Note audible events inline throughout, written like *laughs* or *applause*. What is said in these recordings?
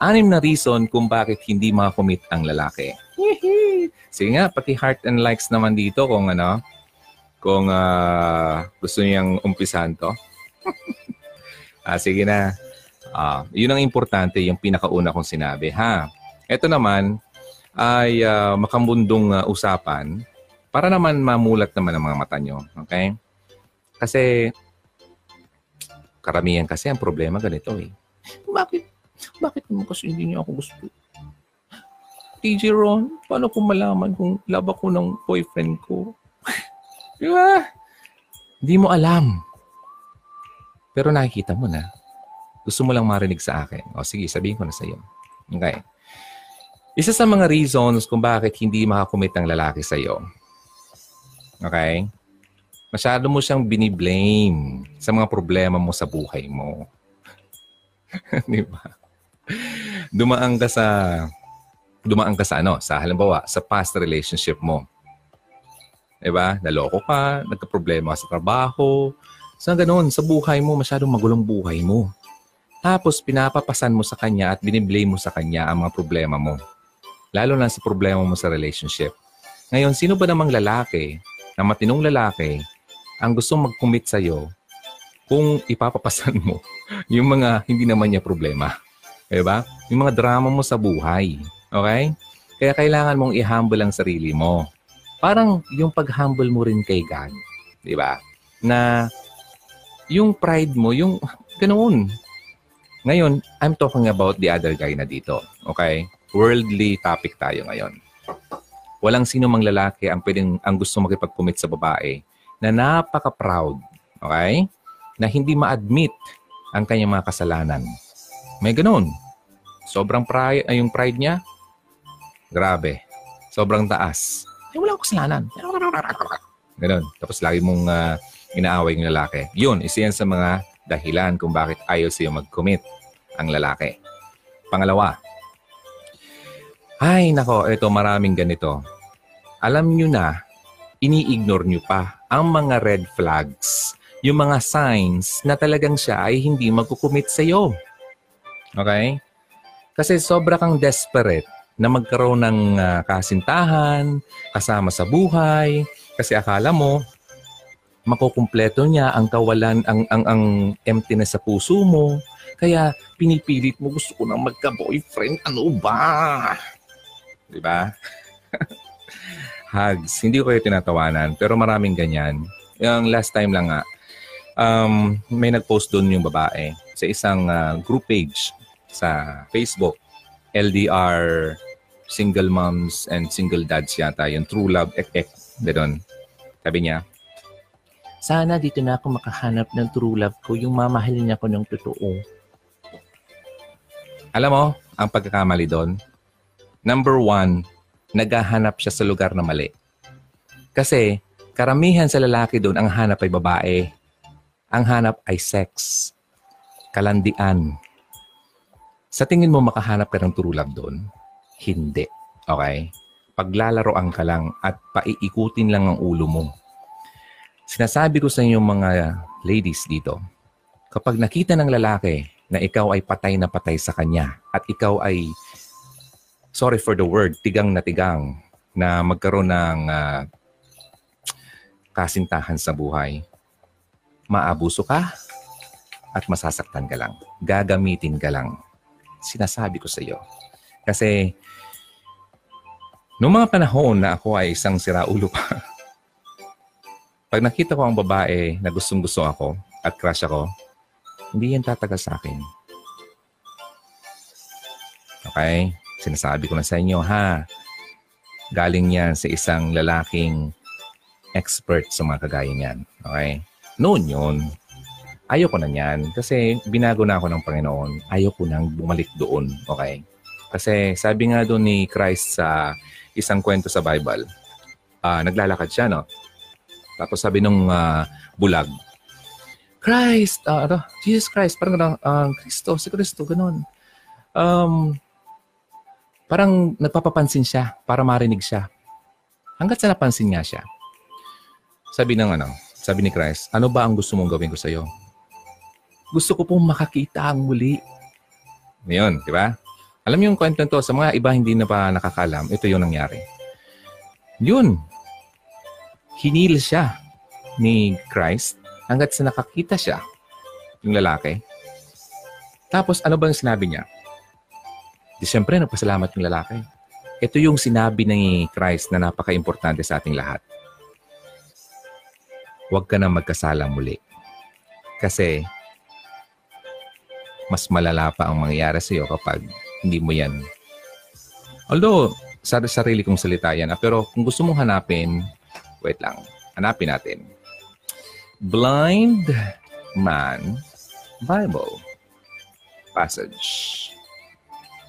anim na reason kung bakit hindi makakommit ang lalaki. Sige nga, pati heart and likes naman dito kung ano, kung uh, gusto niyang umpisahan to. *laughs* ah, sige na. Ah, yun ang importante, yung pinakauna kong sinabi. Ha? Ito naman ay uh, makambundong uh, usapan para naman mamulat naman ang mga mata nyo. Okay? Kasi karamihan kasi ang problema ganito eh. Bakit? Bakit naman kasi hindi niyo ako gusto? TJ Ron, paano ko malaman kung love ako ng boyfriend ko? *laughs* Di ba? Hindi mo alam. Pero nakikita mo na. Gusto mo lang marinig sa akin. O sige, sabihin ko na sa iyo. Okay. Isa sa mga reasons kung bakit hindi makakomit ang lalaki sa iyo. Okay? Masyado mo siyang biniblame sa mga problema mo sa buhay mo. *laughs* Di ba? *laughs* Dumaan ka sa dumaan ka sa ano, sa halimbawa, sa past relationship mo. Diba? Naloko ka, nagka-problema sa trabaho. Sa ganun, sa buhay mo, masyadong magulong buhay mo. Tapos, pinapapasan mo sa kanya at biniblame mo sa kanya ang mga problema mo. Lalo na sa problema mo sa relationship. Ngayon, sino ba namang lalaki, na matinong lalaki, ang gusto mag-commit sa'yo kung ipapapasan mo *laughs* yung mga hindi naman niya problema? Diba? Yung mga drama mo sa buhay. Okay? Kaya kailangan mong i-humble ang sarili mo parang yung pag-humble mo rin kay God. Di ba? Na yung pride mo, yung *laughs* ganoon. Ngayon, I'm talking about the other guy na dito. Okay? Worldly topic tayo ngayon. Walang sino mang lalaki ang pwedeng ang gusto makipag-commit sa babae na napaka-proud. Okay? Na hindi ma-admit ang kanyang mga kasalanan. May ganoon. Sobrang pride, ay yung pride niya, grabe. Sobrang taas eh, wala akong kasalanan. Ganon. Tapos lagi mong uh, inaaway ng lalaki. Yun, isa yan sa mga dahilan kung bakit ayaw siya mag-commit ang lalaki. Pangalawa, ay nako, ito maraming ganito. Alam nyo na, ini-ignore nyo pa ang mga red flags, yung mga signs na talagang siya ay hindi magkukumit sa iyo. Okay? Kasi sobra kang desperate na magkaroon ng uh, kasintahan, kasama sa buhay, kasi akala mo, makukumpleto niya ang kawalan, ang, ang, ang emptiness sa puso mo. Kaya pinipilit mo, gusto ko nang magka-boyfriend. Ano ba? Di ba? *laughs* Hugs. Hindi ko kayo tinatawanan, pero maraming ganyan. Yung last time lang nga, um, may nag-post doon yung babae sa isang uh, group page sa Facebook. LDR single moms and single dads yata, yung true love, ek ek, gano'n. Sabi niya, sana dito na ako makahanap ng true love ko, yung mamahalin niya ko ng totoo. Alam mo, ang pagkakamali doon, number one, naghahanap siya sa lugar na mali. Kasi, karamihan sa lalaki doon, ang hanap ay babae. Ang hanap ay sex. Kalandian. Sa tingin mo makahanap ka ng true love doon? Hindi. Okay? Paglalaroan ka lang at paiikutin lang ang ulo mo. Sinasabi ko sa inyo mga ladies dito, kapag nakita ng lalaki na ikaw ay patay na patay sa kanya at ikaw ay, sorry for the word, tigang na tigang na magkaroon ng uh, kasintahan sa buhay, maabuso ka at masasaktan ka lang. Gagamitin ka lang. Sinasabi ko sa iyo. Kasi Noong mga panahon na ako ay isang siraulo pa, *laughs* pag nakita ko ang babae na gustong gusto ako at crush ako, hindi yan tatagal sa akin. Okay? Sinasabi ko na sa inyo, ha? Galing yan sa isang lalaking expert sa mga kagaya niyan. Okay? Noon yun. Ayoko na niyan kasi binago na ako ng Panginoon. Ayoko nang bumalik doon. Okay? Kasi sabi nga doon ni Christ sa isang kwento sa Bible. Uh, naglalakad siya, no? Tapos sabi nung uh, bulag, Christ, uh, ano, Jesus Christ, parang gano'n, uh, Kristo, si Kristo, gano'n. Um, parang nagpapapansin siya para marinig siya. Hanggat sa napansin nga siya. Sabi ng ano, sabi ni Christ, ano ba ang gusto mong gawin ko sa iyo? Gusto ko pong makakita ang muli. Ngayon, di ba? Alam yung kwento to, sa mga iba hindi na pa nakakalam, ito yung nangyari. Yun. Hinil siya ni Christ hanggat sa nakakita siya, yung lalaki. Tapos ano ba yung sinabi niya? Di siyempre, nagpasalamat yung lalaki. Ito yung sinabi ni Christ na napaka-importante sa ating lahat. Huwag ka na magkasala muli. Kasi mas malala pa ang mangyayari sa iyo kapag hindi mo yan. Although, sa sarili kong salita yan. Ah, pero kung gusto mong hanapin, wait lang, hanapin natin. Blind Man Bible passage.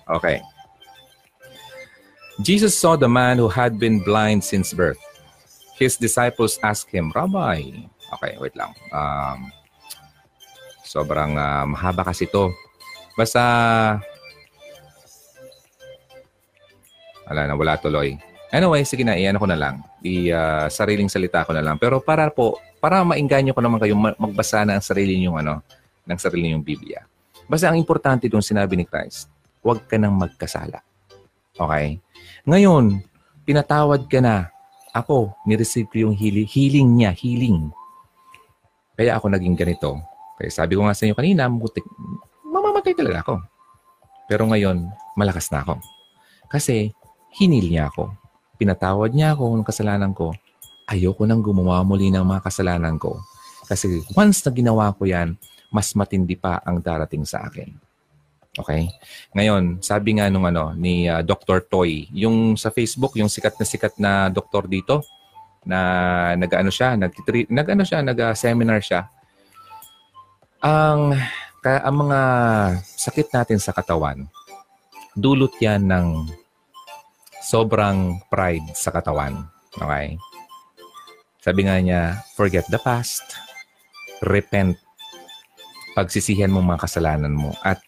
Okay. Jesus saw the man who had been blind since birth. His disciples asked him, Rabbi, okay, wait lang. Um, sobrang uh, mahaba kasi to. Basta Wala na, wala tuloy. Anyway, sige na, iyan ko na lang. I uh, sariling salita ko na lang. Pero para po, para mainganyo ko naman kayo magbasa ng sarili niyo ano, ng sarili niyong Biblia. Basta ang importante doon sinabi ni Christ, huwag ka nang magkasala. Okay? Ngayon, pinatawad ka na. Ako, nireceive ko yung healing, healing niya, healing. Kaya ako naging ganito. Kaya sabi ko nga sa inyo kanina, mutik, mamamatay talaga ako. Pero ngayon, malakas na ako. Kasi hinil niya ako. Pinatawad niya ako ng kasalanan ko. Ayoko nang gumawa muli ng mga kasalanan ko. Kasi once na ginawa ko yan, mas matindi pa ang darating sa akin. Okay? Ngayon, sabi nga nung ano ni uh, Dr. Toy, yung sa Facebook, yung sikat na sikat na doktor dito na nag-ano siya, nag nag-ano siya, nag-seminar siya. Ang ang mga sakit natin sa katawan, dulot yan ng sobrang pride sa katawan. Okay? Sabi nga niya, forget the past, repent, pagsisihan mo mga kasalanan mo, at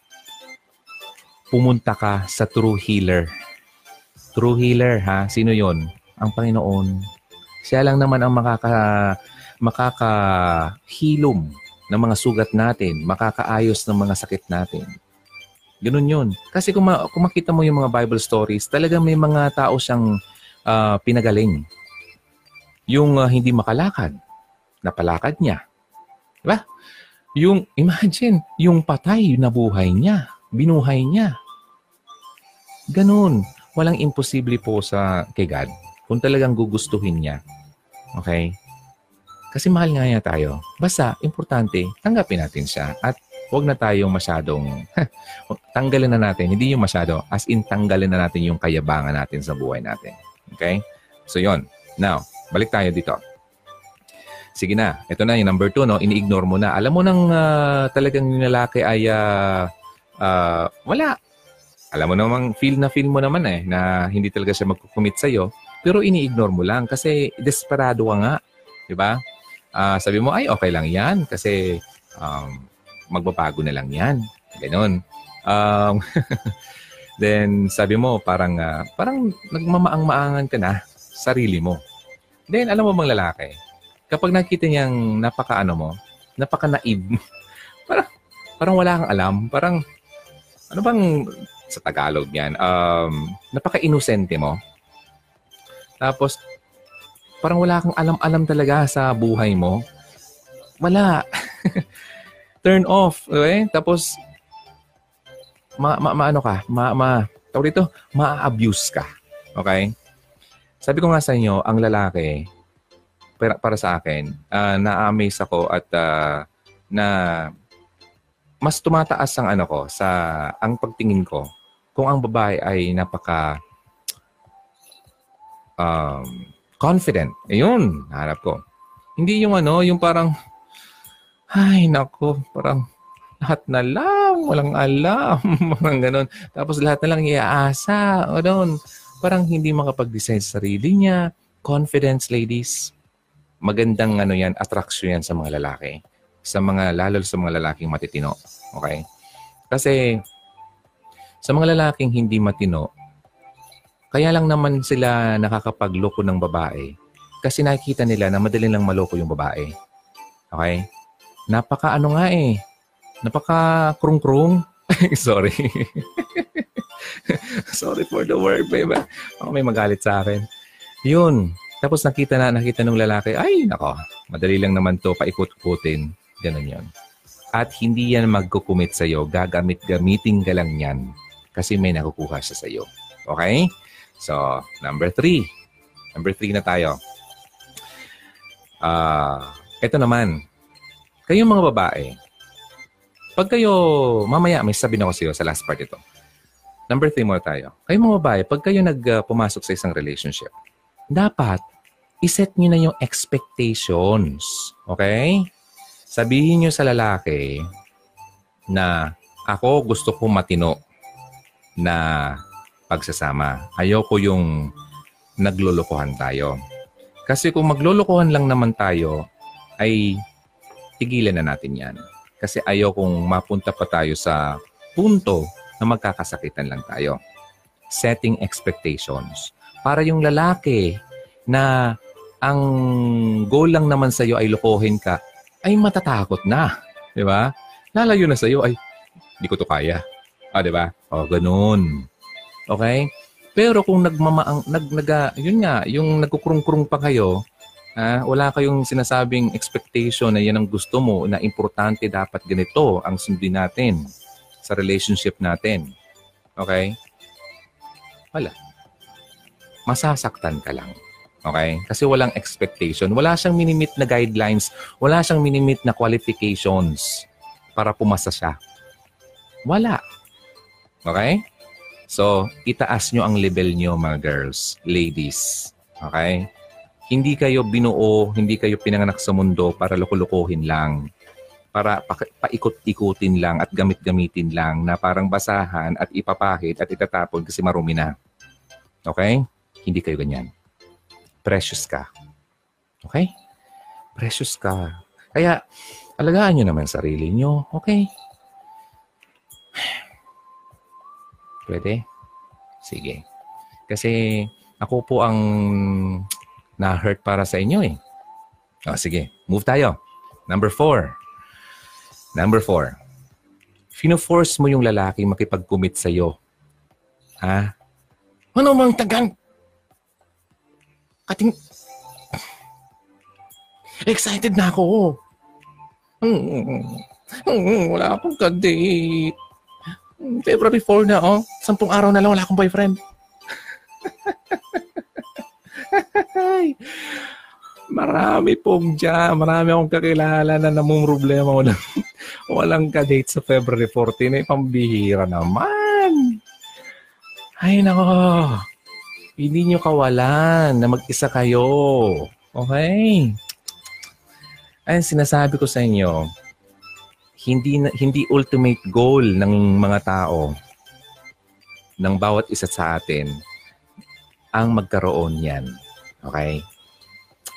pumunta ka sa true healer. True healer, ha? Sino yon? Ang Panginoon. Siya lang naman ang makaka, makakahilom ng mga sugat natin, makakaayos ng mga sakit natin. Ganun yun. Kasi kung, ma- kung makita mo yung mga Bible stories, talagang may mga tao siyang uh, pinagaling. Yung uh, hindi makalakad, napalakad niya. Diba? Yung, imagine, yung patay, nabuhay niya. Binuhay niya. Ganun. Walang imposible po sa kay God kung talagang gugustuhin niya. Okay? Kasi mahal nga niya tayo. Basta, importante, tanggapin natin siya at huwag na tayong masyadong, *laughs* tanggalin na natin, hindi yung masyado, as in tanggalin na natin yung kayabangan natin sa buhay natin. Okay? So yon. Now, balik tayo dito. Sige na, ito na yung number two, no? ini-ignore mo na. Alam mo nang uh, talagang yung lalaki ay uh, uh, wala. Alam mo namang feel na feel mo naman eh na hindi talaga siya magkukumit sa'yo. Pero ini-ignore mo lang kasi desperado ka nga. Di ba? Uh, sabi mo, ay okay lang yan kasi um, magbabago na lang yan. Ganon. Um, *laughs* then sabi mo parang uh, parang nagmamaang-maangan ka na sarili mo. Then alam mo bang lalaki, kapag nakita niyang napaka ano mo, napaka naib, *laughs* parang parang wala kang alam, parang ano bang sa Tagalog yan, um, napaka-inosente mo. Tapos, parang wala kang alam-alam talaga sa buhay mo. Wala. *laughs* turn off. Okay? Tapos, ma, ma, ma ano ka, ma, ma, tawag dito, ma-abuse ka. Okay? Sabi ko nga sa inyo, ang lalaki, para, para sa akin, uh, na-amaze ako at uh, na mas tumataas ang ano ko sa ang pagtingin ko kung ang babae ay napaka um, confident. Ayun, harap ko. Hindi yung ano, yung parang ay, nako, parang lahat na lang, walang alam, *laughs* parang ganun. Tapos lahat na lang iaasa, o doon. Parang hindi makapag-design sa sarili niya. Confidence, ladies. Magandang ano yan, attraction yan sa mga lalaki. Sa mga, lalo sa mga lalaking matitino. Okay? Kasi, sa mga lalaking hindi matino, kaya lang naman sila nakakapagloko ng babae kasi nakikita nila na madali lang maloko yung babae. Okay? napaka ano nga eh, napaka krung-krung. *laughs* Sorry. *laughs* Sorry for the word, baby. Ako may magalit sa akin. Yun. Tapos nakita na, nakita nung lalaki, ay, nako, madali lang naman to, paikot-ikutin. Ganun yun. At hindi yan magkukumit sa'yo. Gagamit-gamitin ka lang yan. Kasi may nakukuha siya sa'yo. Okay? So, number three. Number three na tayo. Ah, uh, ito naman. Kayong mga babae, pag kayo, mamaya may sabihin ako sa iyo sa last part ito. Number three mo tayo. Kayong mga babae, pag kayo nag uh, pumasok sa isang relationship, dapat iset nyo na yung expectations. Okay? Sabihin nyo sa lalaki na ako gusto ko matino na pagsasama. Ayoko yung naglulukuhan tayo. Kasi kung maglulukuhan lang naman tayo, ay tigilan na natin yan. Kasi ayokong mapunta pa tayo sa punto na magkakasakitan lang tayo. Setting expectations. Para yung lalaki na ang goal lang naman sa iyo ay lokohin ka, ay matatakot na. Di ba? Lalayo na sa iyo ay, hindi ko to kaya. Ah, di ba? O, oh, ganun. Okay? Pero kung nagmamaang, nag, nag, yun nga, yung nagkukrung-krung pa kayo, ah, wala kayong sinasabing expectation na yan ang gusto mo, na importante dapat ganito ang sundin natin sa relationship natin. Okay? Wala. Masasaktan ka lang. Okay? Kasi walang expectation. Wala siyang minimit na guidelines. Wala siyang minimit na qualifications para pumasa siya. Wala. Okay? So, itaas nyo ang level nyo mga girls, ladies. Okay? Hindi kayo binuo, hindi kayo pinanganak sa mundo para lukulukuhin lang. Para pa- paikot-ikutin lang at gamit-gamitin lang na parang basahan at ipapahid at itatapon kasi marumi na. Okay? Hindi kayo ganyan precious ka. Okay? Precious ka. Kaya, alagaan nyo naman sarili nyo. Okay? Pwede? Sige. Kasi ako po ang na-hurt para sa inyo eh. Oh, sige, move tayo. Number four. Number four. Fino-force mo yung lalaki makipag-commit sa'yo. Ha? Ano mang tagang Kating... Excited na ako. Hmm, hmm, wala akong ka-date. February 4 na, oh. Sampung araw na lang, wala akong boyfriend. marami pong dyan. Marami akong kakilala na namong problema ko na walang ka-date sa February 14. Ay, pambihira naman. Ay, nako. Hindi nyo kawalan na mag-isa kayo. Okay? Ay, sinasabi ko sa inyo, hindi hindi ultimate goal ng mga tao ng bawat isa sa atin ang magkaroon yan. Okay?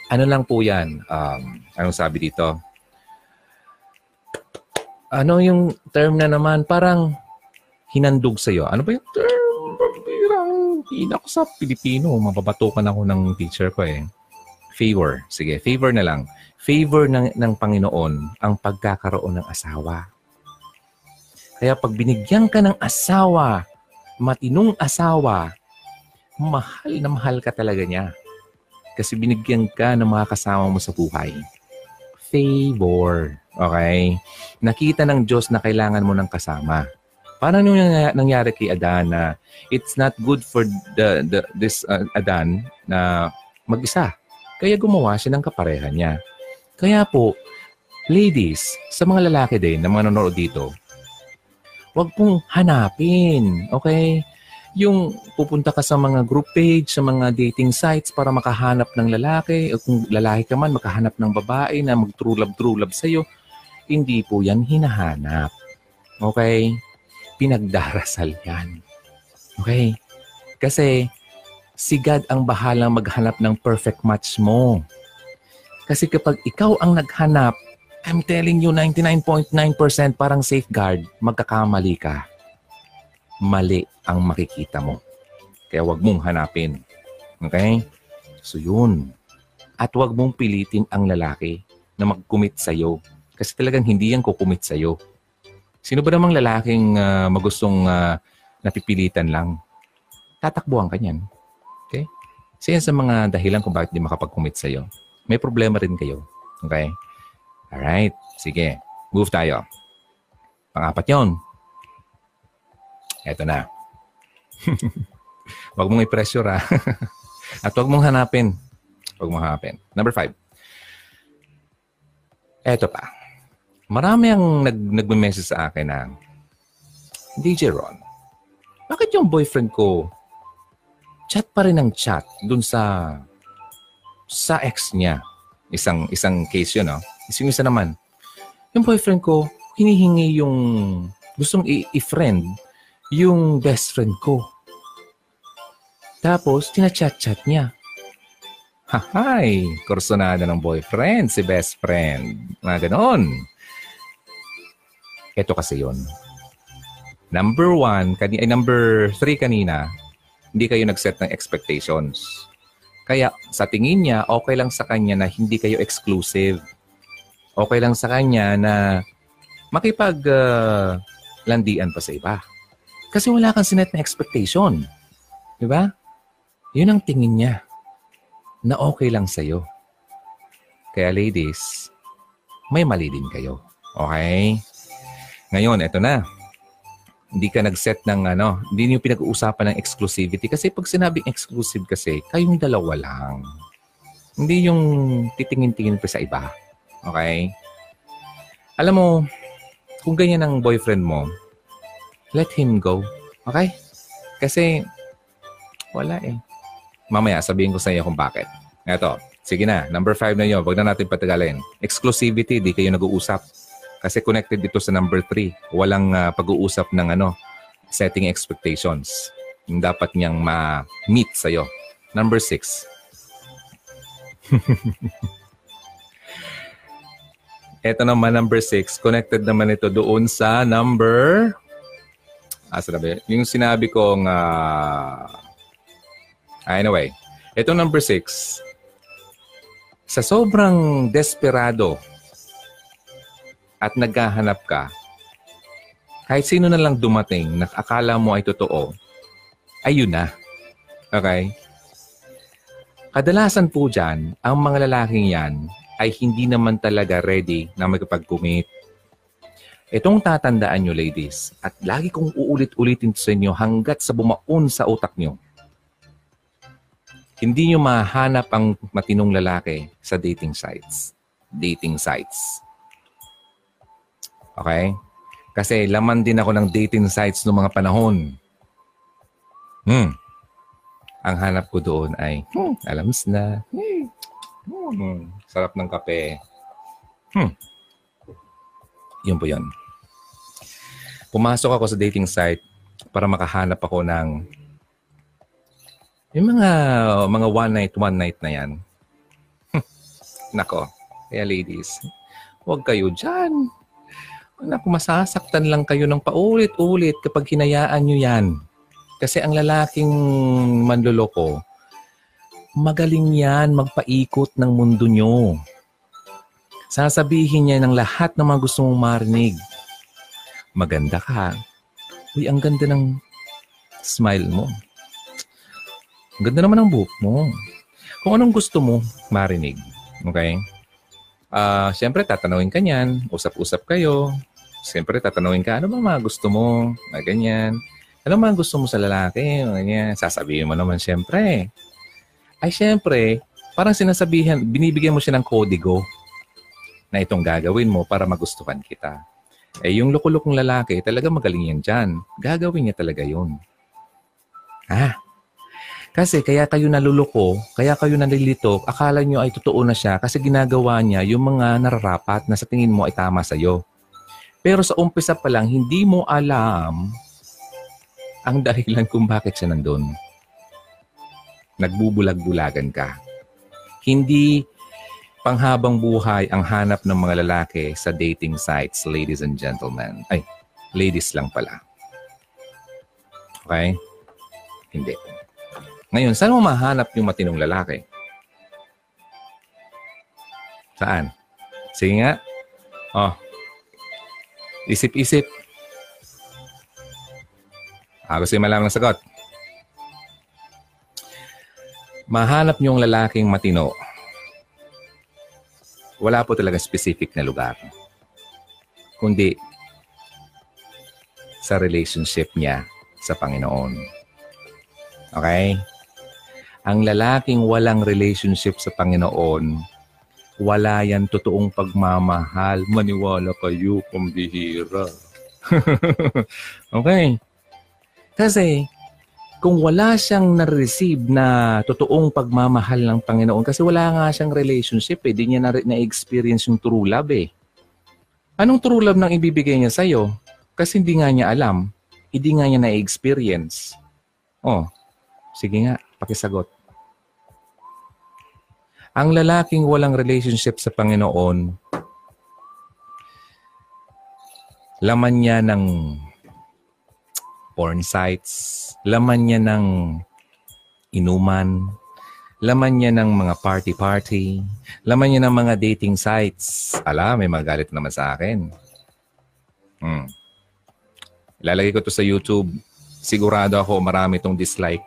Ano lang po yan? Um, anong sabi dito? Ano yung term na naman? Parang hinandog sa'yo. Ano ba yung term? hindi ako sa Pilipino. Mababatukan ako ng teacher ko eh. Favor. Sige, favor na lang. Favor ng, ng Panginoon ang pagkakaroon ng asawa. Kaya pag binigyan ka ng asawa, matinong asawa, mahal na mahal ka talaga niya. Kasi binigyan ka ng mga kasama mo sa buhay. Favor. Okay? Nakita ng Diyos na kailangan mo ng kasama. Parang yung nangyari kay Adan na it's not good for the, the this uh, Adan na mag-isa. Kaya gumawa siya ng kapareha niya. Kaya po, ladies, sa mga lalaki din na mga nanonood dito, wag pong hanapin, okay? Yung pupunta ka sa mga group page, sa mga dating sites para makahanap ng lalaki, o kung lalaki ka man, makahanap ng babae na mag-true love-true love sa'yo, hindi po yan hinahanap. Okay? pinagdarasal yan. Okay? Kasi si God ang bahalang maghanap ng perfect match mo. Kasi kapag ikaw ang naghanap, I'm telling you, 99.9% parang safeguard, magkakamali ka. Mali ang makikita mo. Kaya wag mong hanapin. Okay? So yun. At wag mong pilitin ang lalaki na mag-commit sa'yo. Kasi talagang hindi yan kukumit sa'yo. Sino ba namang lalaking uh, magustong uh, napipilitan lang. Tatakbuhan ka niyan. So yan sa mga dahilan kung bakit di makapag-commit sa'yo. May problema rin kayo. Okay? Alright. Sige. Move tayo. Pangapat yon. Eto na. *laughs* Huwag mong i-pressure ha. *laughs* At huwag mong hanapin. Huwag mong hanapin. Number five. Eto pa. Marami ang nag nagme-message sa akin na DJ Ron, bakit yung boyfriend ko chat pa rin ng chat dun sa sa ex niya? Isang isang case yun, no? Isang isa naman. Yung boyfriend ko, hinihingi yung gustong i-friend yung best friend ko. Tapos, tinachat-chat niya. Hahay! Kursonada ng boyfriend, si best friend. Mga ganon. Ito kasi yon. Number one, kani ay number three kanina, hindi kayo nag-set ng expectations. Kaya sa tingin niya, okay lang sa kanya na hindi kayo exclusive. Okay lang sa kanya na makipag uh, landian pa sa iba. Kasi wala kang sinet na expectation. Di ba? Yun ang tingin niya na okay lang sa'yo. Kaya ladies, may mali din kayo. Okay? Ngayon, eto na. Hindi ka nag-set ng ano, hindi niyo pinag-uusapan ng exclusivity. Kasi pag sinabing exclusive kasi, kayong dalawa lang. Hindi yung titingin-tingin pa sa iba. Okay? Alam mo, kung ganyan ang boyfriend mo, let him go. Okay? Kasi, wala eh. Mamaya, sabihin ko sa iyo kung bakit. Ito, sige na, number five na yun. Huwag na natin patagalin. Exclusivity, di kayo nag-uusap. Kasi connected dito sa number three. Walang uh, pag-uusap ng ano, setting expectations. Yung dapat niyang ma-meet sa'yo. Number six. *laughs* Ito naman, number six. Connected naman ito doon sa number Ah, sabi. Yung sinabi kong, uh, anyway, ito number six. Sa sobrang desperado at naghahanap ka, kahit sino na lang dumating na akala mo ay totoo, ayun na. Okay? Kadalasan po dyan, ang mga lalaking yan ay hindi naman talaga ready na magpag-commit Itong tatandaan nyo, ladies, at lagi kong uulit-ulitin sa inyo hanggat sa bumaon sa utak nyo. Hindi nyo mahanap ang matinong lalaki sa dating sites. Dating sites. Okay? Kasi laman din ako ng dating sites noong mga panahon. Hmm. Ang hanap ko doon ay, hmm, alams na. Hmm. Hmm. Sarap ng kape. Hmm. Yun po yun. Pumasok ako sa dating site para makahanap ako ng yung mga mga one night, one night na yan. Nako, kaya ladies, huwag kayo dyan. Naku, masasaktan lang kayo ng paulit-ulit kapag hinayaan nyo yan. Kasi ang lalaking manloloko, magaling yan magpaikot ng mundo nyo. Sasabihin niya ng lahat ng mga gusto mong marinig. Maganda ka. Uy, ang ganda ng smile mo. Ang ganda naman ng buhok mo. Kung anong gusto mo marinig. Okay? Uh, Siyempre, tatanawin ka niyan. Usap-usap kayo. Siyempre, tatanawin ka, ano ba mga gusto mo? Na ganyan. Ano mga gusto mo sa lalaki? Ganyan. Sasabihin mo naman siyempre. Ay, siyempre, parang sinasabihan, binibigyan mo siya ng kodigo na itong gagawin mo para magustuhan kita. Eh, yung lukulukong lalaki, talaga magaling yan dyan. Gagawin niya talaga yun. Ah, kasi kaya kayo naluluko, kaya kayo nalilito, akala nyo ay totoo na siya kasi ginagawa niya yung mga nararapat na sa tingin mo ay tama sa'yo. Pero sa umpisa pa lang, hindi mo alam ang *laughs* dahilan kung bakit siya nandun. Nagbubulag-bulagan ka. Hindi panghabang buhay ang hanap ng mga lalaki sa dating sites, ladies and gentlemen. Ay, ladies lang pala. Okay? Hindi. Ngayon, saan mo mahanap yung matinong lalaki? Saan? Sige nga. Oh. Isip-isip. Ah, gusto yung malaman ng sagot. Mahanap niyong lalaking matino. Wala po talaga specific na lugar. Kundi sa relationship niya sa Panginoon. Okay? Ang lalaking walang relationship sa Panginoon, wala yan totoong pagmamahal. Maniwala kayo, pambihira. *laughs* okay? Kasi, kung wala siyang na-receive na totoong pagmamahal ng Panginoon, kasi wala nga siyang relationship eh, di niya na- na-experience yung true love eh. Anong true love nang ibibigay niya sa'yo? Kasi hindi nga niya alam. Hindi nga niya na-experience. Oh, sige nga, pakisagot. Ang lalaking walang relationship sa Panginoon, laman niya ng porn sites, laman niya ng inuman, laman niya ng mga party-party, laman niya ng mga dating sites. Ala, may magalit naman sa akin. Hmm. Ilalagay ko to sa YouTube. Sigurado ako marami tong dislike.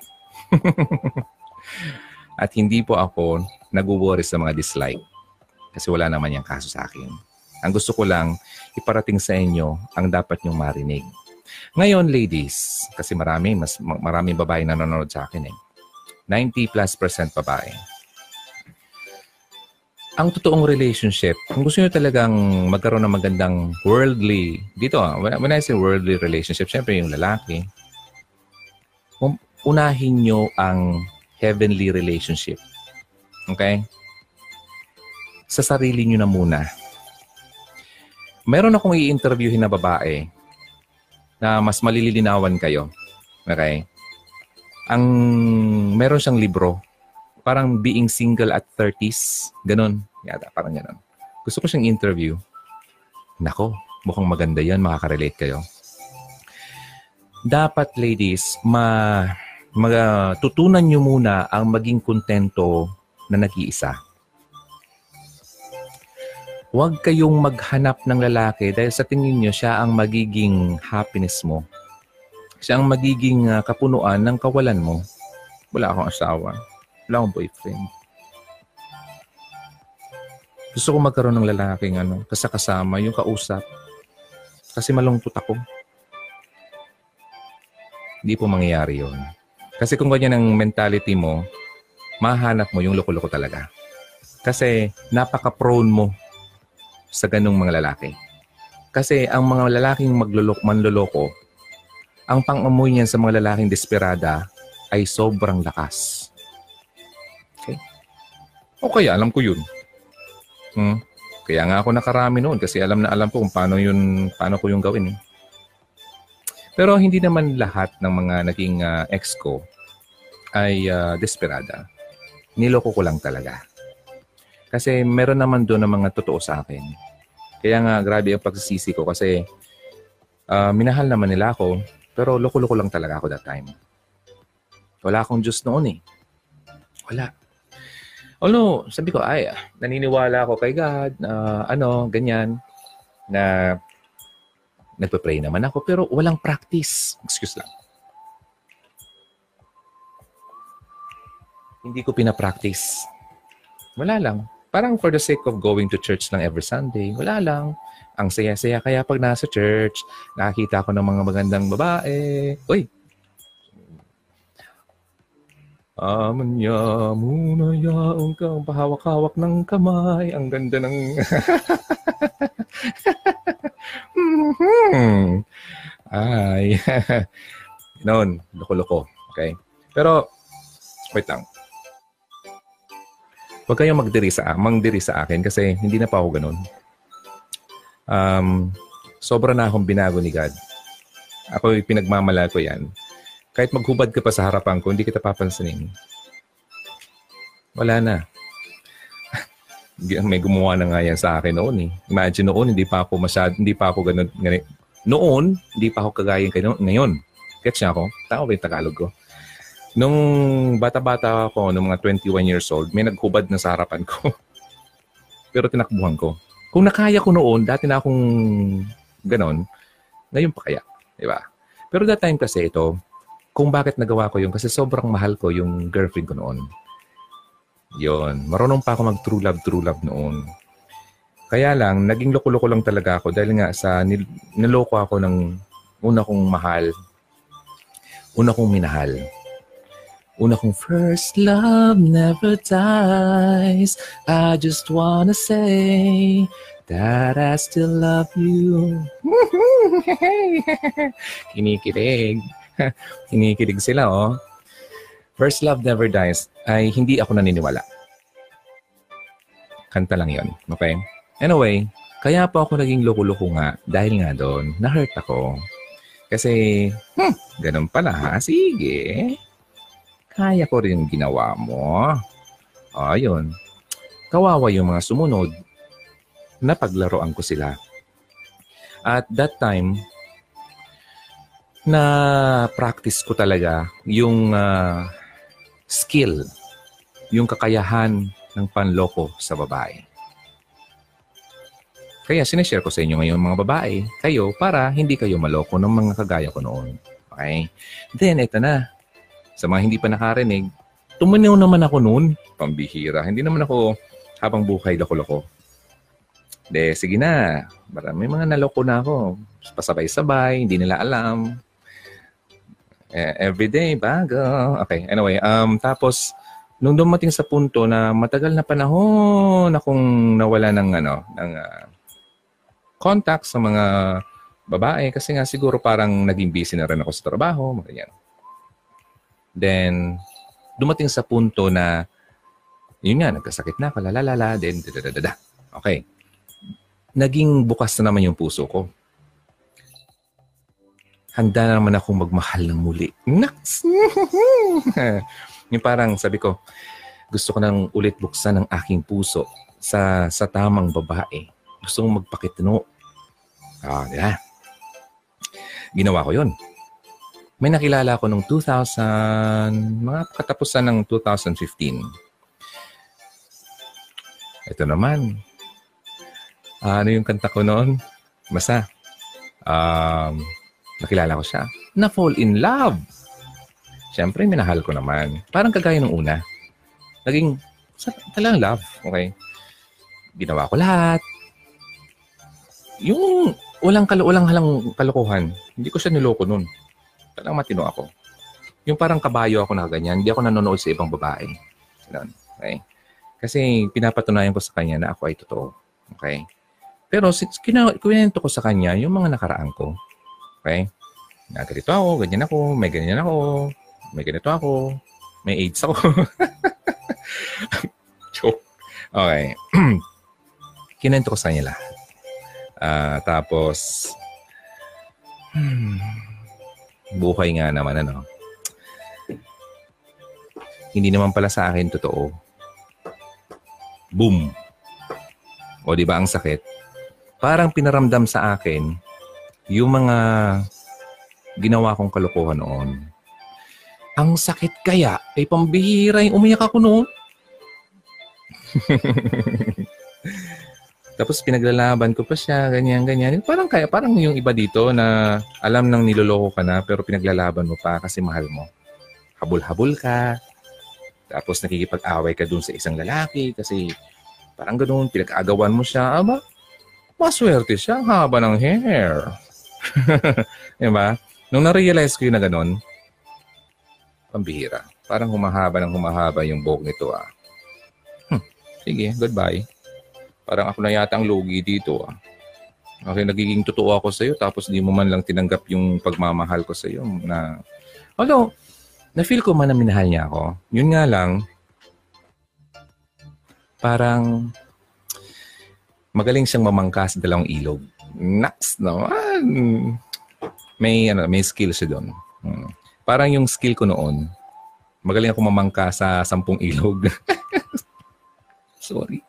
*laughs* At hindi po ako nag-worry sa mga dislike. Kasi wala naman yung kaso sa akin. Ang gusto ko lang, iparating sa inyo ang dapat nyong marinig. Ngayon, ladies, kasi marami, mas maraming babae na nanonood sa akin eh. 90 plus percent babae. Ang totoong relationship, kung gusto nyo talagang magkaroon ng magandang worldly, dito ah, when I say worldly relationship, syempre yung lalaki, unahin nyo ang heavenly relationship. Okay? Sa sarili nyo na muna. Meron akong i-interviewin na babae na mas malilinawan kayo. Okay? Ang meron siyang libro, parang being single at 30s, ganun. Yata, parang ganun. Gusto ko siyang interview. Nako, mukhang maganda yan, makaka-relate kayo. Dapat ladies, ma magtutunan nyo muna ang maging kontento na nag-iisa. Huwag kayong maghanap ng lalaki dahil sa tingin nyo siya ang magiging happiness mo. Siya ang magiging uh, kapunuan ng kawalan mo. Wala akong asawa. Wala akong boyfriend. Gusto ko magkaroon ng lalaking ano, kasakasama, yung kausap. Kasi malungkot ako. Hindi po mangyayari yon. Kasi kung ganyan ang mentality mo, mahanap mo yung loko-loko talaga. Kasi napaka-prone mo sa ganong mga lalaki. Kasi ang mga lalaking maglulok, manloloko, ang pang-amoy niyan sa mga lalaking desperada ay sobrang lakas. Okay? O kaya, alam ko yun. Hmm? Kaya nga ako nakarami noon kasi alam na alam ko kung paano, yun, paano ko yung gawin. Eh. Pero hindi naman lahat ng mga naging uh, ex ko ay uh, desperada. Niloko ko lang talaga. Kasi meron naman doon ng mga totoo sa akin. Kaya nga, grabe ang pagsisisi ko kasi uh, minahal naman nila ako, pero loko-loko lang talaga ako that time. Wala akong Diyos noon eh. Wala. Although, sabi ko, ay, naniniwala ako kay God, na uh, ano, ganyan, na nagpe-pray naman ako, pero walang practice. Excuse lang. Hindi ko pinapractice. Wala lang. Parang for the sake of going to church lang every Sunday, wala lang. Ang saya-saya. Kaya pag nasa church, nakakita ko ng mga magandang babae. Uy! Amanya muna yaong kang pahawak-hawak ng kamay. Ang ganda ng... mm-hmm. *laughs* Ay. *laughs* Noon, loko-loko. Okay? Pero, wait lang. Huwag kayong magdiri sa, mangdiri sa akin kasi hindi na pa ako ganun. Um, sobra na akong binago ni God. Ako pinagmamala ko yan. Kahit maghubad ka pa sa harapan ko, hindi kita papansinin. Wala na. *laughs* May gumawa na nga yan sa akin noon eh. Imagine noon, hindi pa ako masyad, hindi pa ako ganun, ganun. Noon, hindi pa ako kagaya ngayon. Gets niya ako? Tama ba yung Tagalog ko? Nung bata-bata ako, nung mga 21 years old, may naghubad na sa harapan ko. *laughs* Pero tinakbuhan ko. Kung nakaya ko noon, dati na akong ganon, ngayon pa kaya. Di ba? Pero that time kasi ito, kung bakit nagawa ko yun kasi sobrang mahal ko yung girlfriend ko noon. Yon, marunong pa ako mag true love, true love noon. Kaya lang, naging loko-loko lang talaga ako dahil nga sa nil- niloko ako ng una kong mahal, una kong minahal. Una kong first love never dies. I just wanna say that I still love you. *laughs* Kinikilig. *laughs* Kinikilig sila, oh. First love never dies ay hindi ako naniniwala. Kanta lang yon, okay? Anyway, kaya po ako naging loko-loko nga dahil nga doon, na-hurt ako. Kasi, hmm, ganun pala ha, sige. Kaya ko rin ginawa mo. Ayun. Kawawa yung mga sumunod na paglaruan ko sila. At that time, na practice ko talaga yung uh, skill, yung kakayahan ng panloko sa babae. Kaya sinishare ko sa inyo ngayon mga babae, kayo para hindi kayo maloko ng mga kagaya ko noon. Okay? Then, ito na. Sa mga hindi pa nakarinig, tumanaw naman ako noon. Pambihira. Hindi naman ako habang buhay loko-loko. De, sige na. May mga naloko na ako. Pasabay-sabay, hindi nila alam. Eh, everyday, bago. Okay, anyway. Um, tapos, nung dumating sa punto na matagal na panahon akong nawala ng ano, ng uh, contact sa mga babae kasi nga siguro parang naging busy na rin ako sa trabaho, ganyan. Then, dumating sa punto na, yun nga, nagkasakit na ako, lalalala, then, dadadada. Okay. Naging bukas na naman yung puso ko. Handa na naman akong magmahal ng muli. Naks! *laughs* yung parang sabi ko, gusto ko nang ulit buksan ang aking puso sa sa tamang babae gusto mong magpakitino. Ah, yeah. Ginawa ko yun. May nakilala ako nung 2000, mga katapusan ng 2015. Ito naman. ano yung kanta ko noon? Basta, um, nakilala ko siya. Na-fall in love. Siyempre, minahal ko naman. Parang kagaya ng una. Naging, talagang love. Okay? Ginawa ko lahat yung walang kal walang halang kalokohan, hindi ko siya niloko noon. Talagang matino ako. Yung parang kabayo ako na ganyan, hindi ako nanonood sa ibang babae. Ganun. Okay? Kasi pinapatunayan ko sa kanya na ako ay totoo. Okay? Pero kinento ko sa kanya yung mga nakaraan ko. Okay? Na ganito ako, ganyan ako, may ganyan ako, may ganito ako, may AIDS ako. *laughs* Joke. Okay. *clears throat* Kinento ko sa kanya lahat. Uh, tapos, hmm, buhay nga naman ano. Hindi naman pala sa akin totoo. Boom. O di ba ang sakit? Parang pinaramdam sa akin yung mga ginawa kong kalokohan noon. Ang sakit kaya ay pambihira yung umiyak ako noon. *laughs* Tapos pinaglalaban ko pa siya, ganyan, ganyan. Parang kaya, parang yung iba dito na alam nang niloloko ka na pero pinaglalaban mo pa kasi mahal mo. Habol-habol ka. Tapos nakikipag-away ka dun sa isang lalaki kasi parang ganoon, pinag-aagawan mo siya. Aba, maswerte siya, haba ng hair. *laughs* diba? Nung na-realize ko yun na ganoon, pambihira. Parang humahaba ng humahaba yung buhok nito ah. Hmm, sige, goodbye. Parang ako na yata ang logi dito. Ah. Okay, nagiging totoo ako sa iyo tapos di mo man lang tinanggap yung pagmamahal ko sa iyo na although na-feel ko man na minahal niya ako. Yun nga lang parang magaling siyang mamangka sa dalawang ilog. Naks naman. May ano, may skill siya doon. Hmm. Parang yung skill ko noon, magaling ako mamangka sa sampung ilog. *laughs* Sorry.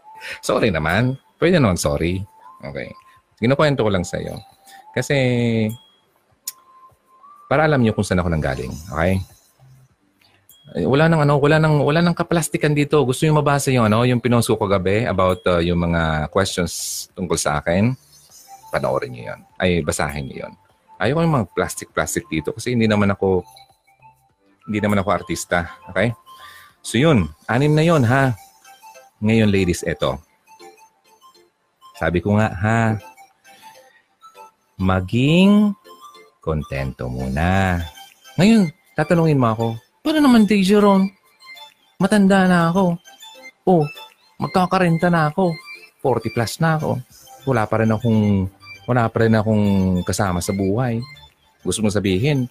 Sorry naman. Pwede naman sorry. Okay. Ginukwento ko lang sa iyo. Kasi para alam niyo kung saan ako nanggaling. Okay? Wala nang ano, wala nang wala nang kaplastikan dito. Gusto niyo mabasa yung ano, yung pinost ko gabi about uh, yung mga questions tungkol sa akin. Panoorin niyo 'yon. Ay basahin niyo 'yon. Ayoko yung mga plastic-plastic dito kasi hindi naman ako Hindi naman ako artista. Okay? So yun, anim na yun ha. Ngayon ladies, eto. Sabi ko nga ha, maging kontento muna. Ngayon, tatanungin mo ako, paano naman Daisy Ron? Matanda na ako. Oh, magkakarenta na ako. 40 plus na ako. Wala pa rin akong wala pa rin akong kasama sa buhay. Gusto mo sabihin,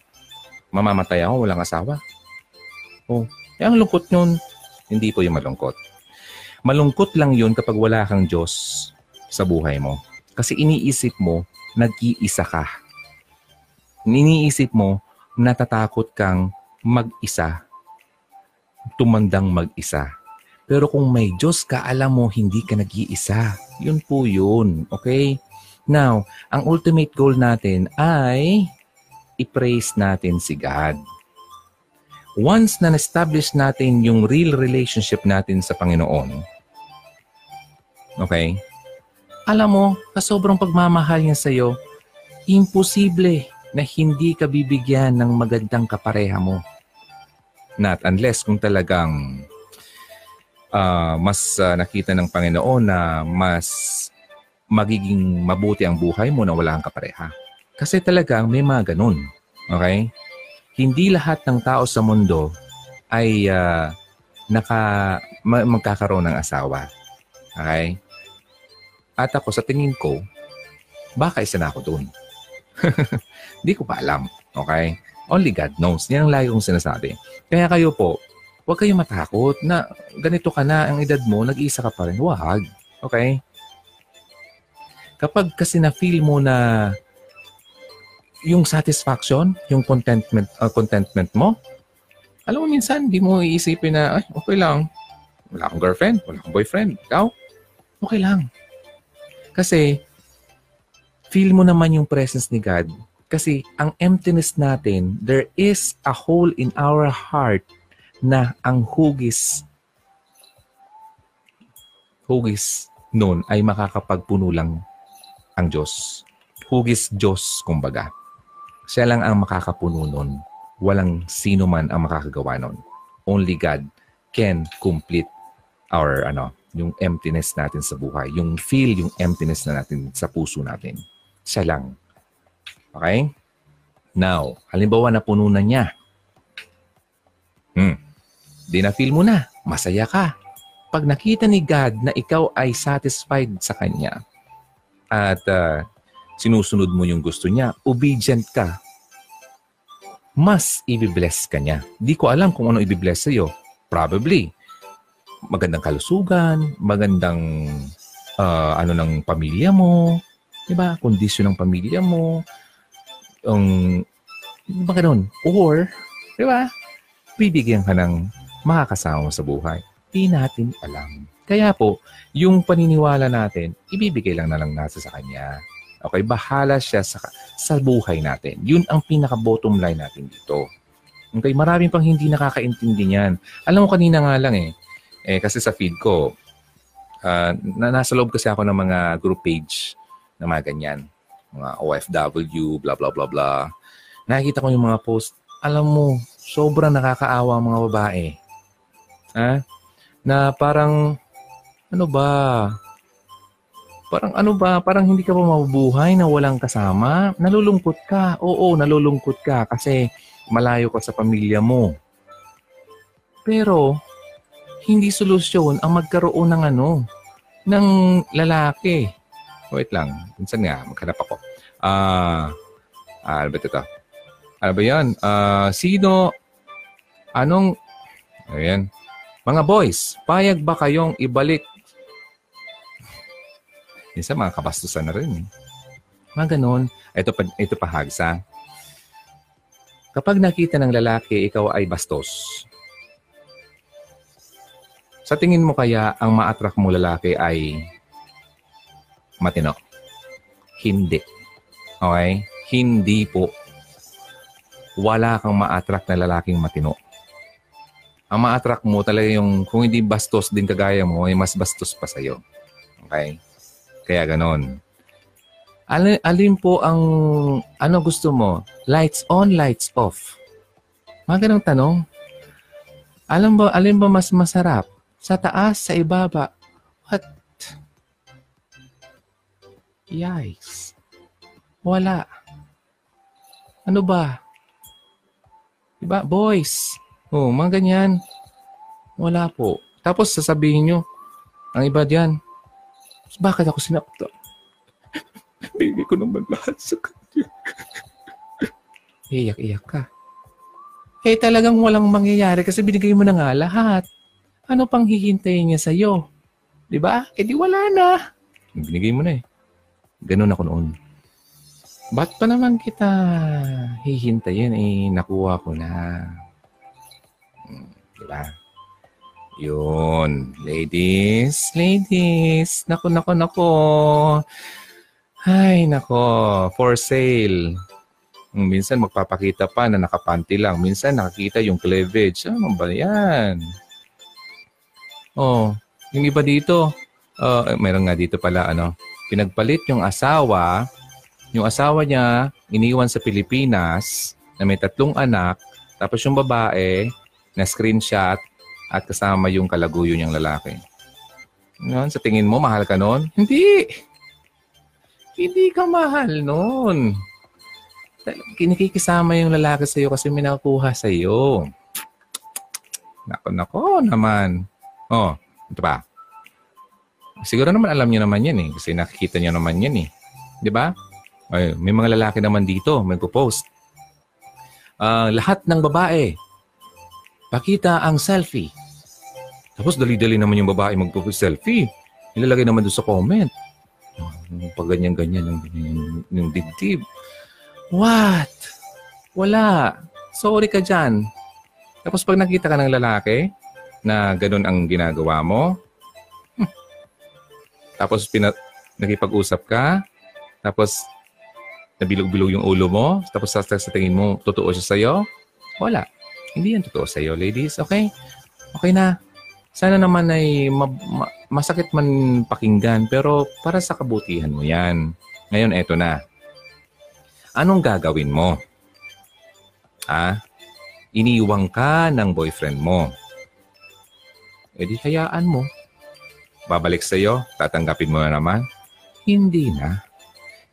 mamamatay ako, walang asawa. Oh, eh, ang lungkot yun. Hindi po yung malungkot. Malungkot lang yun kapag wala kang Diyos sa buhay mo. Kasi iniisip mo, nag-iisa ka. Iniisip mo, natatakot kang mag-isa. Tumandang mag-isa. Pero kung may Diyos ka, alam mo, hindi ka nag-iisa. Yun po yun. Okay? Now, ang ultimate goal natin ay i-praise natin si God. Once na establish natin yung real relationship natin sa Panginoon, okay, alam mo, sa sobrang pagmamahal niya sa iyo, imposible na hindi ka bibigyan ng magandang kapareha mo. Not unless kung talagang uh, mas uh, nakita ng Panginoon na mas magiging mabuti ang buhay mo na wala kang kapareha. Kasi talagang may mga ganun. Okay? Hindi lahat ng tao sa mundo ay uh, naka, ma- magkakaroon ng asawa. Okay? At ako sa tingin ko, baka isa na ako doon. Hindi *laughs* ko pa alam. Okay? Only God knows. Yan ang lagi kong sinasabi. Kaya kayo po, huwag kayong matakot na ganito ka na ang edad mo, nag-iisa ka pa rin. Huwag. Okay? Kapag kasi na-feel mo na yung satisfaction, yung contentment, uh, contentment mo, alam mo minsan, di mo iisipin na, ay, okay lang. Wala akong girlfriend, wala akong boyfriend. Ikaw, okay lang. Kasi, feel mo naman yung presence ni God. Kasi, ang emptiness natin, there is a hole in our heart na ang hugis, hugis noon ay makakapagpuno lang ang Diyos. Hugis Diyos, kumbaga. Siya lang ang makakapuno nun. Walang sino man ang makakagawa nun. Only God can complete our, ano, yung emptiness natin sa buhay. Yung feel, yung emptiness na natin sa puso natin. Siya lang. Okay? Now, halimbawa na puno na niya. Hmm. Di na feel mo na. Masaya ka. Pag nakita ni God na ikaw ay satisfied sa Kanya, at uh, sinusunod mo yung gusto niya, obedient ka, mas i-bless ka niya. Di ko alam kung ano i-bless sa'yo. Probably, magandang kalusugan, magandang uh, ano ng pamilya mo, di ba? Kondisyon ng pamilya mo, ang um, ba ganun? Or, di ba? Bibigyan ka ng makakasama mo sa buhay. Di natin alam. Kaya po, yung paniniwala natin, ibibigay lang na lang nasa sa Kanya. Okay, bahala siya sa, sa buhay natin. Yun ang pinaka-bottom line natin dito. Okay, maraming pang hindi nakakaintindi niyan. Alam mo kanina nga lang eh, eh kasi sa feed ko, uh, na, nasa loob kasi ako ng mga group page na mga ganyan. Mga OFW, blah, blah, blah, blah. Nakikita ko yung mga post. Alam mo, sobrang nakakaawa ang mga babae. Ha? Na parang ano ba? Parang ano ba? Parang hindi ka pa mabubuhay na walang kasama? Nalulungkot ka. Oo, nalulungkot ka kasi malayo ka sa pamilya mo. Pero, hindi solusyon ang magkaroon ng ano, ng lalaki. Wait lang. Minsan nga, maghanap ako. Ah, uh, ah, ano ba ito? Ano ba yan? Uh, sino, anong, ayan, mga boys, payag ba kayong ibalik Minsan mga kabastusan na rin. Eh. Mga ganun. Ito pa, ito pa hagsa. Kapag nakita ng lalaki, ikaw ay bastos. Sa tingin mo kaya ang ma-attract mo lalaki ay matino? Hindi. Okay? Hindi po. Wala kang ma-attract na lalaking matino. Ang ma-attract mo talaga yung kung hindi bastos din kagaya mo, ay mas bastos pa sa'yo. Okay? Kaya ganon. Alin, alin po ang ano gusto mo? Lights on, lights off. Mga ganong tanong. Alam ba, alin ba mas masarap? Sa taas, sa ibaba? What? Yikes. Wala. Ano ba? Diba? Boys. Oh, mga ganyan. Wala po. Tapos sasabihin nyo, ang iba diyan, bakit ako sinapta? *laughs* Bigay ko naman lahat sa kanya. Iyak-iyak ka. Eh talagang walang mangyayari kasi binigay mo na nga lahat. Ano pang hihintayin niya sa'yo? Di ba? Eh di wala na. Binigay mo na eh. Ganun ako noon. Ba't pa naman kita hihintayin? Eh, nakuha ko na. Hmm, di ba? Yun. Ladies, ladies. Nako, nako, nako. Ay, nako. For sale. Minsan magpapakita pa na nakapanty lang. Minsan nakakita yung cleavage. Ano ba yan? Oh, yung iba dito, uh, meron nga dito pala, ano, pinagpalit yung asawa, yung asawa niya, iniwan sa Pilipinas, na may tatlong anak, tapos yung babae, na screenshot, at kasama yung kalaguyo niyang lalaki. Yan, sa tingin mo, mahal ka noon? Hindi. Hindi ka mahal noon kinikisama yung lalaki sa'yo kasi may nakukuha sa'yo. Nako, nako naman. Oh, ito pa. Siguro naman alam niyo naman yan eh. Kasi nakikita niyo naman yan eh. Di ba? Ay, may mga lalaki naman dito, may post. Uh, lahat ng babae, pakita ang selfie. Tapos dali-dali naman yung babae magpo-post selfie. Ilalagay naman doon sa comment. Pag ganyan-ganyan yung, yung, yung dibdib. What? Wala. Sorry ka dyan. Tapos pag nakita ka ng lalaki na ganun ang ginagawa mo, hmm, tapos pina- nakipag-usap ka, tapos nabilog-bilog yung ulo mo, tapos sa, sa tingin mo, totoo siya sa'yo, wala. Hindi yan totoo sa'yo, ladies. Okay? Okay na. Sana naman ay ma- ma- masakit man pakinggan, pero para sa kabutihan mo yan. Ngayon, eto na anong gagawin mo? Ha? Iniwang ka ng boyfriend mo. E di hayaan mo. Babalik sa'yo, tatanggapin mo na naman? Hindi na.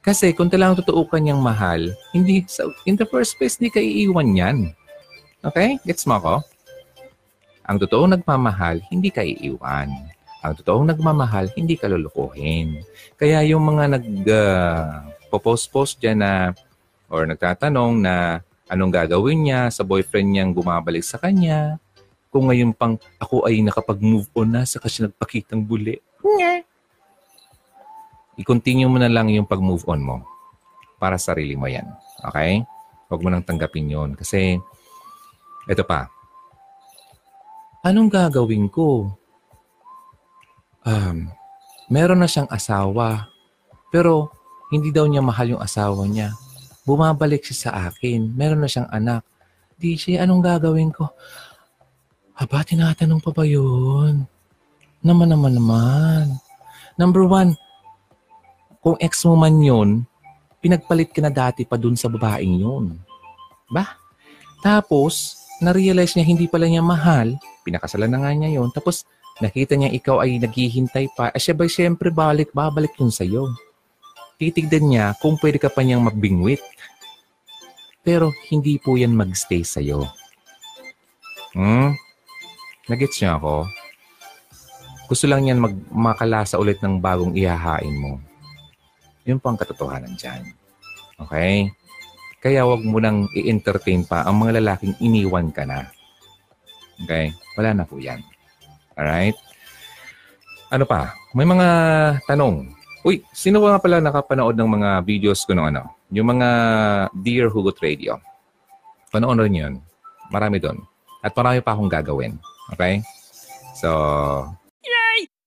Kasi kung talagang totoo ka niyang mahal, hindi, so in the first place, hindi ka iiwan yan. Okay? Gets mo ako? Ang totoong nagmamahal, hindi ka iiwan. Ang totoong nagmamahal, hindi ka lulukuhin. Kaya yung mga nag-post-post ah, uh, dyan na or nagtatanong na anong gagawin niya sa boyfriend niyang bumabalik sa kanya. Kung ngayon pang ako ay nakapag-move on na sa kasi nagpakitang buli. Nga. I-continue mo na lang yung pag-move on mo para sa sarili mo yan. Okay? Huwag mo nang tanggapin yon Kasi, ito pa. Anong gagawin ko? Um, meron na siyang asawa. Pero, hindi daw niya mahal yung asawa niya Bumabalik siya sa akin. Meron na siyang anak. DJ, anong gagawin ko? Aba, tinatanong pa ba yun? Naman naman naman. Number one, kung ex mo man yun, pinagpalit ka na dati pa dun sa babaeng yun. Ba? Tapos, na-realize niya hindi pala niya mahal, pinakasalan na nga niya yon tapos nakita niya ikaw ay naghihintay pa, eh siya ba siyempre balik, babalik yun sa'yo. Titigdan niya kung pwede ka pa niyang magbingwit. Pero hindi po yan magstay sa'yo. Hmm? Nagets niya ako? Gusto lang yan mag makalasa ulit ng bagong ihahain mo. Yun po ang katotohanan dyan. Okay? Kaya wag mo nang i-entertain pa ang mga lalaking iniwan ka na. Okay? Wala na po yan. Alright? Ano pa? May mga tanong. Uy, sino nga pala nakapanood ng mga videos ko ng ano? Yung mga Dear Hugot Radio. Panoorin yun. Marami doon. At marami pa akong gagawin. Okay? So,